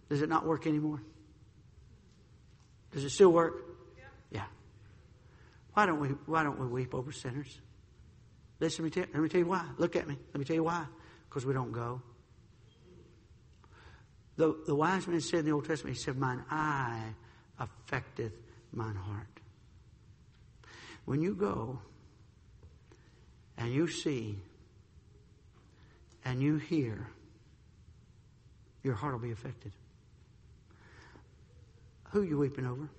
Does it not work anymore? Does it still work? Yeah. Why don't we why don't we weep over sinners? Listen, let me, tell, let me tell you why. Look at me. Let me tell you why. Because we don't go. The, the wise man said in the Old Testament, he said, Mine eye affecteth mine heart. When you go, and you see and you hear, your heart will be affected. Who are you weeping over?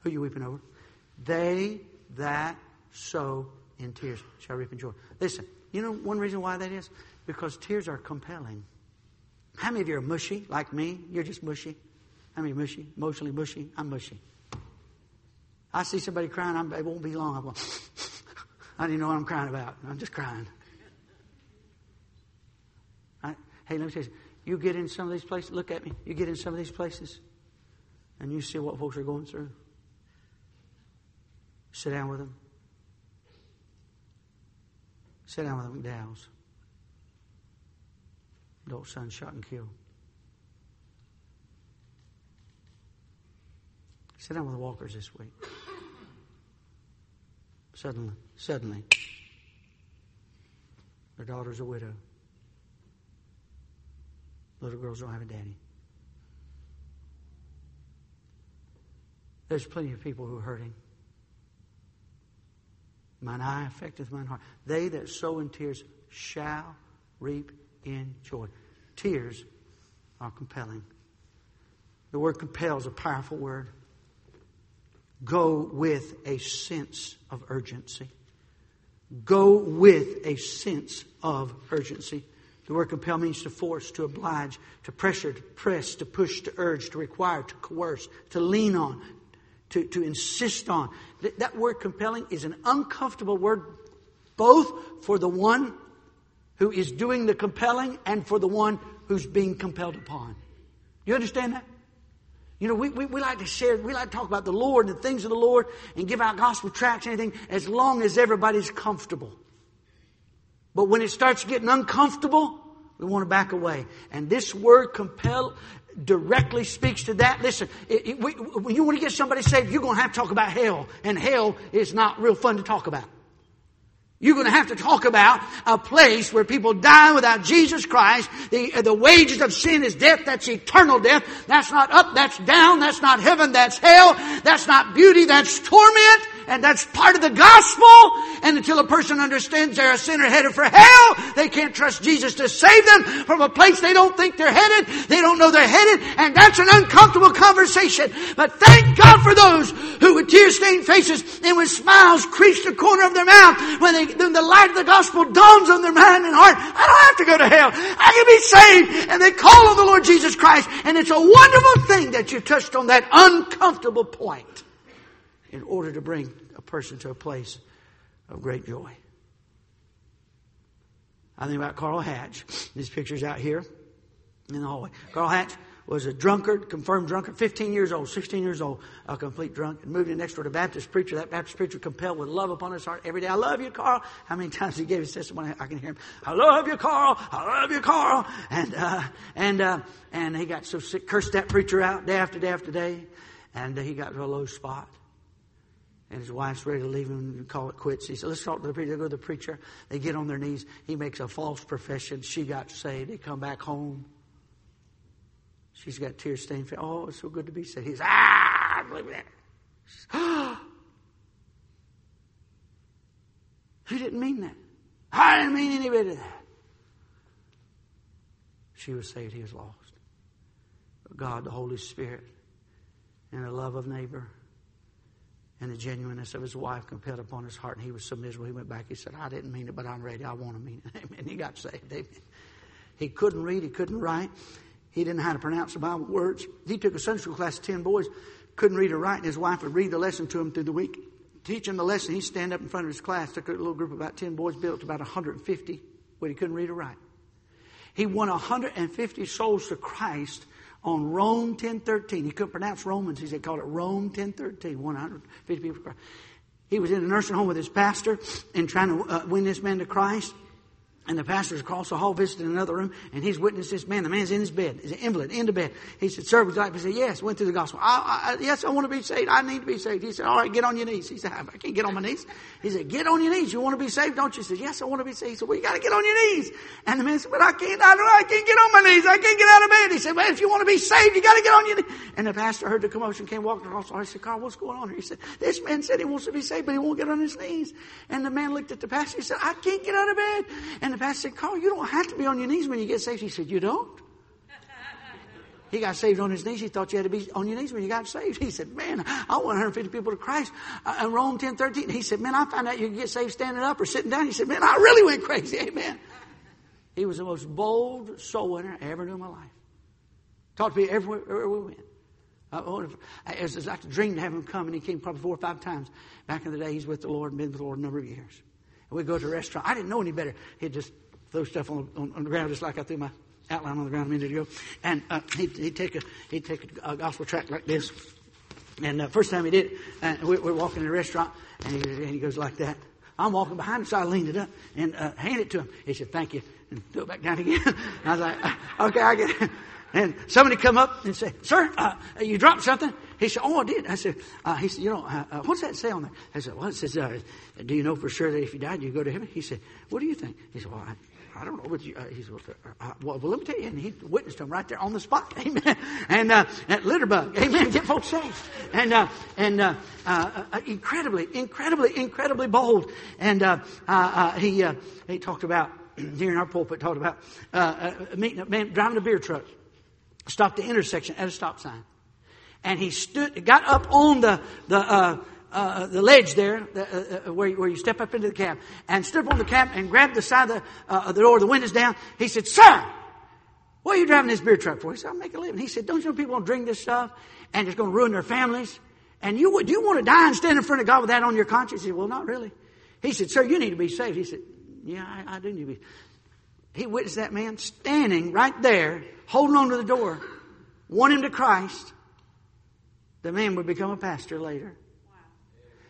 Who are you weeping over? They that sow in tears shall reap in joy. Listen, you know one reason why that is? Because tears are compelling. How many of you are mushy like me? You're just mushy. How many mushy? Emotionally mushy? I'm mushy. I see somebody crying, I'm, it won't be long. I'm going, I don't even know what I'm crying about. I'm just crying. I, hey, let me tell you, you get in some of these places, look at me, you get in some of these places, and you see what folks are going through. Sit down with them. Sit down with the McDowells. Adult son shot and killed. Sit down with the Walkers this week. Suddenly, suddenly, their daughter's a widow. Little girls don't have a daddy. There's plenty of people who are hurting. Mine eye affecteth mine heart. They that sow in tears shall reap in joy. Tears are compelling. The word compel is a powerful word. Go with a sense of urgency. Go with a sense of urgency. The word compel means to force, to oblige, to pressure, to press, to push, to urge, to require, to coerce, to lean on, to, to insist on. That, that word compelling is an uncomfortable word both for the one who is doing the compelling and for the one who's being compelled upon. You understand that? You know, we, we, we, like to share, we like to talk about the Lord and the things of the Lord and give out gospel tracts and anything as long as everybody's comfortable. But when it starts getting uncomfortable, we want to back away. And this word compel directly speaks to that. Listen, it, it, we, when you want to get somebody saved, you're going to have to talk about hell. And hell is not real fun to talk about. You're going to have to talk about a place where people die without Jesus Christ. The, the wages of sin is death. That's eternal death. That's not up. That's down. That's not heaven. That's hell. That's not beauty. That's torment. And that's part of the gospel. And until a person understands they're a sinner headed for hell, they can't trust Jesus to save them from a place they don't think they're headed. They don't know they're headed. And that's an uncomfortable conversation. But thank God for those who with tear-stained faces and with smiles crease the corner of their mouth when, they, when the light of the gospel dawns on their mind and heart. I don't have to go to hell. I can be saved. And they call on the Lord Jesus Christ. And it's a wonderful thing that you touched on that uncomfortable point in order to bring a person to a place of great joy. I think about Carl Hatch. This picture's out here in the hallway. Carl Hatch was a drunkard, confirmed drunkard, 15 years old, 16 years old, a complete drunk, and moved in next door to Baptist preacher. That Baptist preacher compelled with love upon his heart every day. I love you, Carl. How many times he gave his testimony? I can hear him. I love you, Carl. I love you, Carl. And, uh, and, uh, and he got so sick, cursed that preacher out day after day after day. And he got to a low spot and his wife's ready to leave him and call it quits. He said, Let's talk to the preacher. They go to the preacher. They get on their knees. He makes a false profession. She got saved. They come back home. She's got tears stained face. Oh, it's so good to be saved. He's, ah, I believe that. Ah. He didn't mean that. I didn't mean any bit of that. She was saved. He was lost. But God, the Holy Spirit, and the love of neighbor, and the genuineness of his wife compelled upon his heart, and he was so miserable. He went back. He said, I didn't mean it, but I'm ready. I want to mean it. Amen. He got saved. Amen. He couldn't read. He couldn't write. He didn't know how to pronounce the Bible words. He took a Sunday school class of 10 boys, couldn't read or write, and his wife would read the lesson to him through the week. Teach him the lesson. He'd stand up in front of his class, took a little group of about 10 boys, built about 150, but he couldn't read or write. He won 150 souls to Christ on Rome 1013. He couldn't pronounce Romans. He said, called it Rome 1013. 150 people. He was in a nursing home with his pastor and trying to uh, win this man to Christ. And the pastor's across the hall visiting another room, and he's witnessed this man. The man's in his bed. He's an invalid, in the bed. He said, Sir, would you like He said, Yes, went through the gospel. I, I, yes, I want to be saved. I need to be saved. He said, All right, get on your knees. He said, I can't get on my knees. He said, Get on your knees. You want to be saved, don't you? He said, Yes, I want to be saved. He said, Well, you got to get on your knees. And the man said, But I can't, I, know I can't get on my knees. I can't get out of bed. He said, Well, if you want to be saved, you got to get on your knees. And the pastor heard the commotion, came walking across the hall. He said, Carl, what's going on here? He said, This man said he wants to be saved, but he won't get on his knees. And the man looked at the pastor. He said, I can't get out of bed. And the pastor said, Carl, you don't have to be on your knees when you get saved. He said, You don't? He got saved on his knees. He thought you had to be on your knees when you got saved. He said, Man, I want 150 people to Christ. Uh, in Rome 10 13, he said, Man, I found out you can get saved standing up or sitting down. He said, Man, I really went crazy. Amen. He was the most bold soul winner I ever knew in my life. Talked to me everywhere, everywhere we went. it was like a dream to have him come, and he came probably four or five times. Back in the day, he's with the Lord and been with the Lord a number of years. We'd go to a restaurant. I didn't know any better. He'd just throw stuff on, on, on the ground just like I threw my outline on the ground a minute ago. And uh, he'd, he'd, take a he'd take a, gospel tract like this. And uh, first time he did, uh, we, we're walking in a restaurant, and he, and he goes like that. I'm walking behind him, so I leaned it up and uh, handed it to him. He said, "Thank you," and threw it back down again. I was like, "Okay, I get it." And somebody come up and say, "Sir, uh, you dropped something." He said, "Oh, I did." I said, uh, "He said, you know, uh, uh, what's that say on there?" I said, "Well, it says, uh, do you know for sure that if you died, you go to heaven?" He said, "What do you think?" He said, "Well, I, I don't know. But you, uh, uh, uh, well, well, let me tell you. And he witnessed him right there on the spot. Amen. And uh, at Litterbug. Amen. Get folks saved. And and incredibly, incredibly, incredibly bold. And he he talked about here in our pulpit. Talked about meeting a man driving a beer truck, stopped the intersection at a stop sign, and he stood, got up on the the. Uh, uh, the ledge there, the, uh, uh, where, where you step up into the cab, and stood up on the cab and grabbed the side of the, uh, the door, the windows down. He said, Sir, what are you driving this beer truck for? He said, I'll make a living. He said, Don't you know people to drink this stuff and it's going to ruin their families? And you would, you want to die and stand in front of God with that on your conscience? He said, Well, not really. He said, Sir, you need to be saved. He said, Yeah, I, I do need to be. He witnessed that man standing right there, holding on to the door, won him to Christ. The man would become a pastor later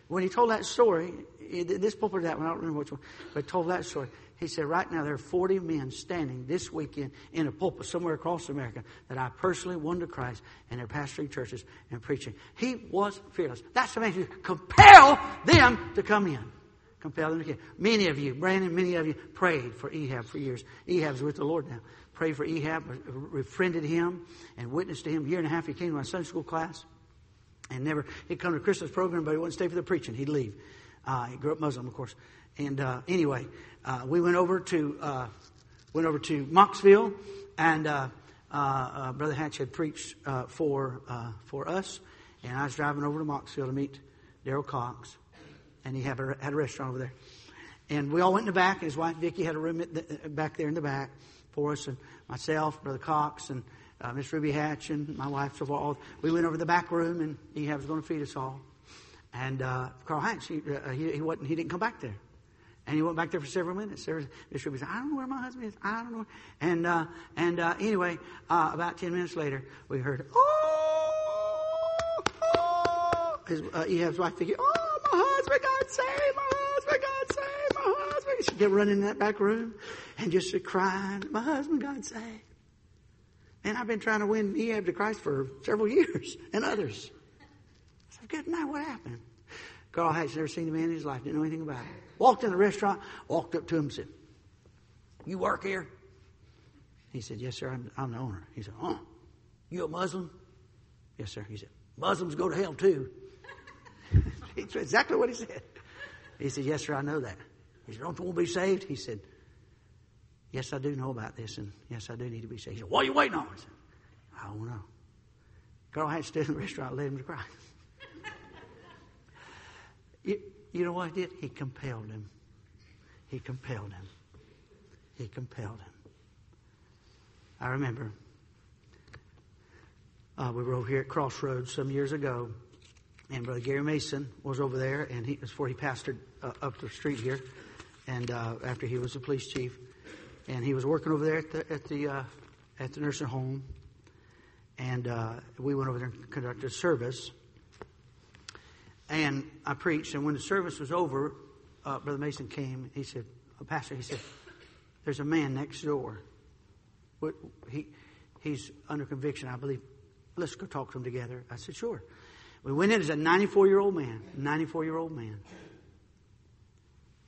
when he told that story, this pulpit that one, I don't remember which one, but told that story. He said, right now there are 40 men standing this weekend in a pulpit somewhere across America that I personally won to Christ and they're pastoring churches and preaching. He was fearless. That's the man who compel them to come in. To. Many of you, Brandon, many of you prayed for Ehab for years. Ehab's with the Lord now. Prayed for Ehab, befriended him, and witnessed to him. A year and a half he came to my Sunday school class. And never, he'd come to Christmas program, but he wouldn't stay for the preaching. He'd leave. Uh, he grew up Muslim, of course. And uh, anyway, uh, we went over to uh, went over to Mocksville, and uh, uh, Brother Hatch had preached for for us. And I was driving over to Mocksville to meet Daryl Cox, and he had a, had a restaurant over there. And we all went in the back, and his wife Vicki had a room the, back there in the back for us, and myself, Brother Cox, and uh, Miss Ruby Hatch and my wife, so all, we went over to the back room and he was going to feed us all. And uh, Carl Hatch, he, uh, he, he, wasn't, he didn't come back there. And he went back there for several minutes. Miss Ruby said, I don't know where my husband is. I don't know. And, uh, and uh, anyway, uh, about 10 minutes later, we heard, oh, oh. His, uh, Ehab's wife thinking, oh, got saved, my husband got saved, my husband. She kept running in that back room and just crying, my husband God save. And I've been trying to win Ehab to Christ for several years and others. I said, good night, what happened? Carl Hatch never seen a man in his life, didn't know anything about it. Walked in the restaurant, walked up to him and said, You work here? He said, Yes, sir, I'm, I'm the owner. He said, Huh? You a Muslim? Yes, sir. He said, Muslims go to hell too. That's exactly what he said. He said, Yes, sir, I know that. He said, Don't you want to be saved? He said, Yes, I do know about this, and yes, I do need to be saved. He said, What are you waiting on? I said, I don't know. Carl Hatch stood in the restaurant, led him to Christ. you, you know what he did? He compelled him. He compelled him. He compelled him. I remember uh, we were over here at Crossroads some years ago, and Brother Gary Mason was over there, and he, before he pastored uh, up the street here, and uh, after he was the police chief and he was working over there at the at the uh, at the nursing home, and uh, we went over there and conducted a service. And I preached, and when the service was over, uh, Brother Mason came. He said, oh, "Pastor," he said, "There's a man next door. He he's under conviction, I believe. Let's go talk to him together." I said, "Sure." We went in as a 94 year old man, 94 year old man.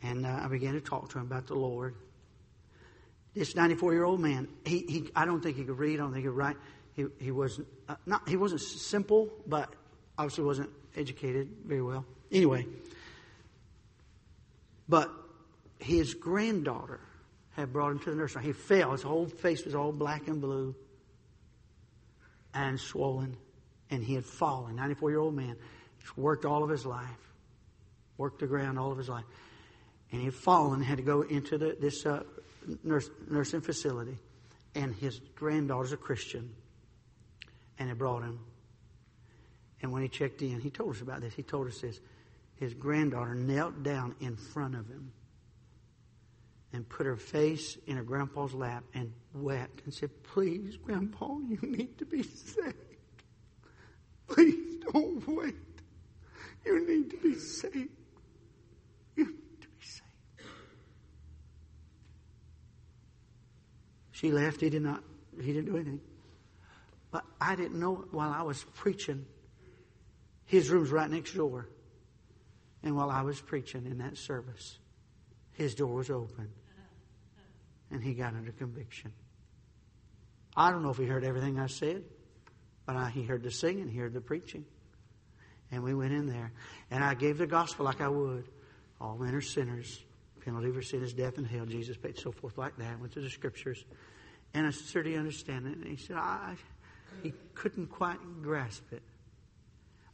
And uh, I began to talk to him about the Lord this 94 year old man, he, he, I don't think he could read, I don't think he could write. He, he, wasn't, uh, not, he wasn't simple, but obviously wasn't educated very well. Anyway, but his granddaughter had brought him to the nursery. He fell. His whole face was all black and blue and swollen, and he had fallen. 94 year old man. He's worked all of his life, worked the ground all of his life. And he had fallen, had to go into the, this uh, nurse, nursing facility, and his granddaughter's a Christian, and they brought him. And when he checked in, he told us about this. He told us this. His granddaughter knelt down in front of him and put her face in her grandpa's lap and wept and said, Please, Grandpa, you need to be saved. Please don't wait. You need to be saved. You need to be saved. She left. He did not, he didn't do anything. But I didn't know while I was preaching. His room's right next door. And while I was preaching in that service, his door was open. and he got under conviction. I don't know if he heard everything I said, but I, he heard the singing, he heard the preaching. And we went in there, and I gave the gospel like I would. All men are sinners. Penalty for sin is death and hell. Jesus paid so forth like that. Went to the scriptures. And I you understand it? And he said, I, he couldn't quite grasp it.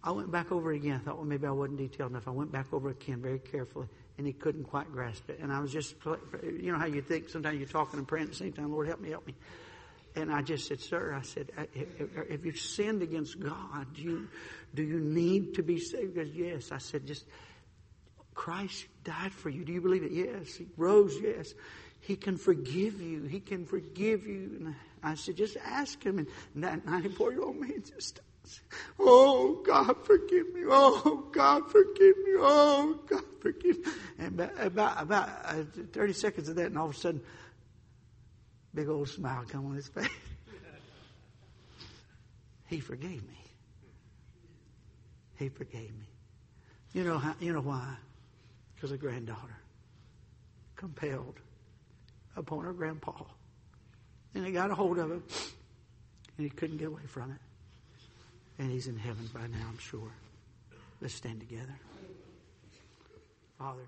I went back over again. I thought, well, maybe I wasn't detailed enough. I went back over again very carefully, and he couldn't quite grasp it. And I was just, you know how you think sometimes you're talking and praying at the same time, Lord, help me, help me. And I just said, sir, I said, if you've sinned against God, do you, do you need to be saved? Because yes. I said, just, Christ died for you. Do you believe it? Yes. He rose. Yes. He can forgive you. He can forgive you. And I said, just ask him. And that 94 year old man just, oh, God, forgive me. Oh, God, forgive me. Oh, God, forgive me. And about, about uh, 30 seconds of that, and all of a sudden, big old smile come on his face. he forgave me. He forgave me. You know how, you know why? Because a granddaughter compelled upon her grandpa. And he got a hold of him and he couldn't get away from it. And he's in heaven by now, I'm sure. Let's stand together. Father.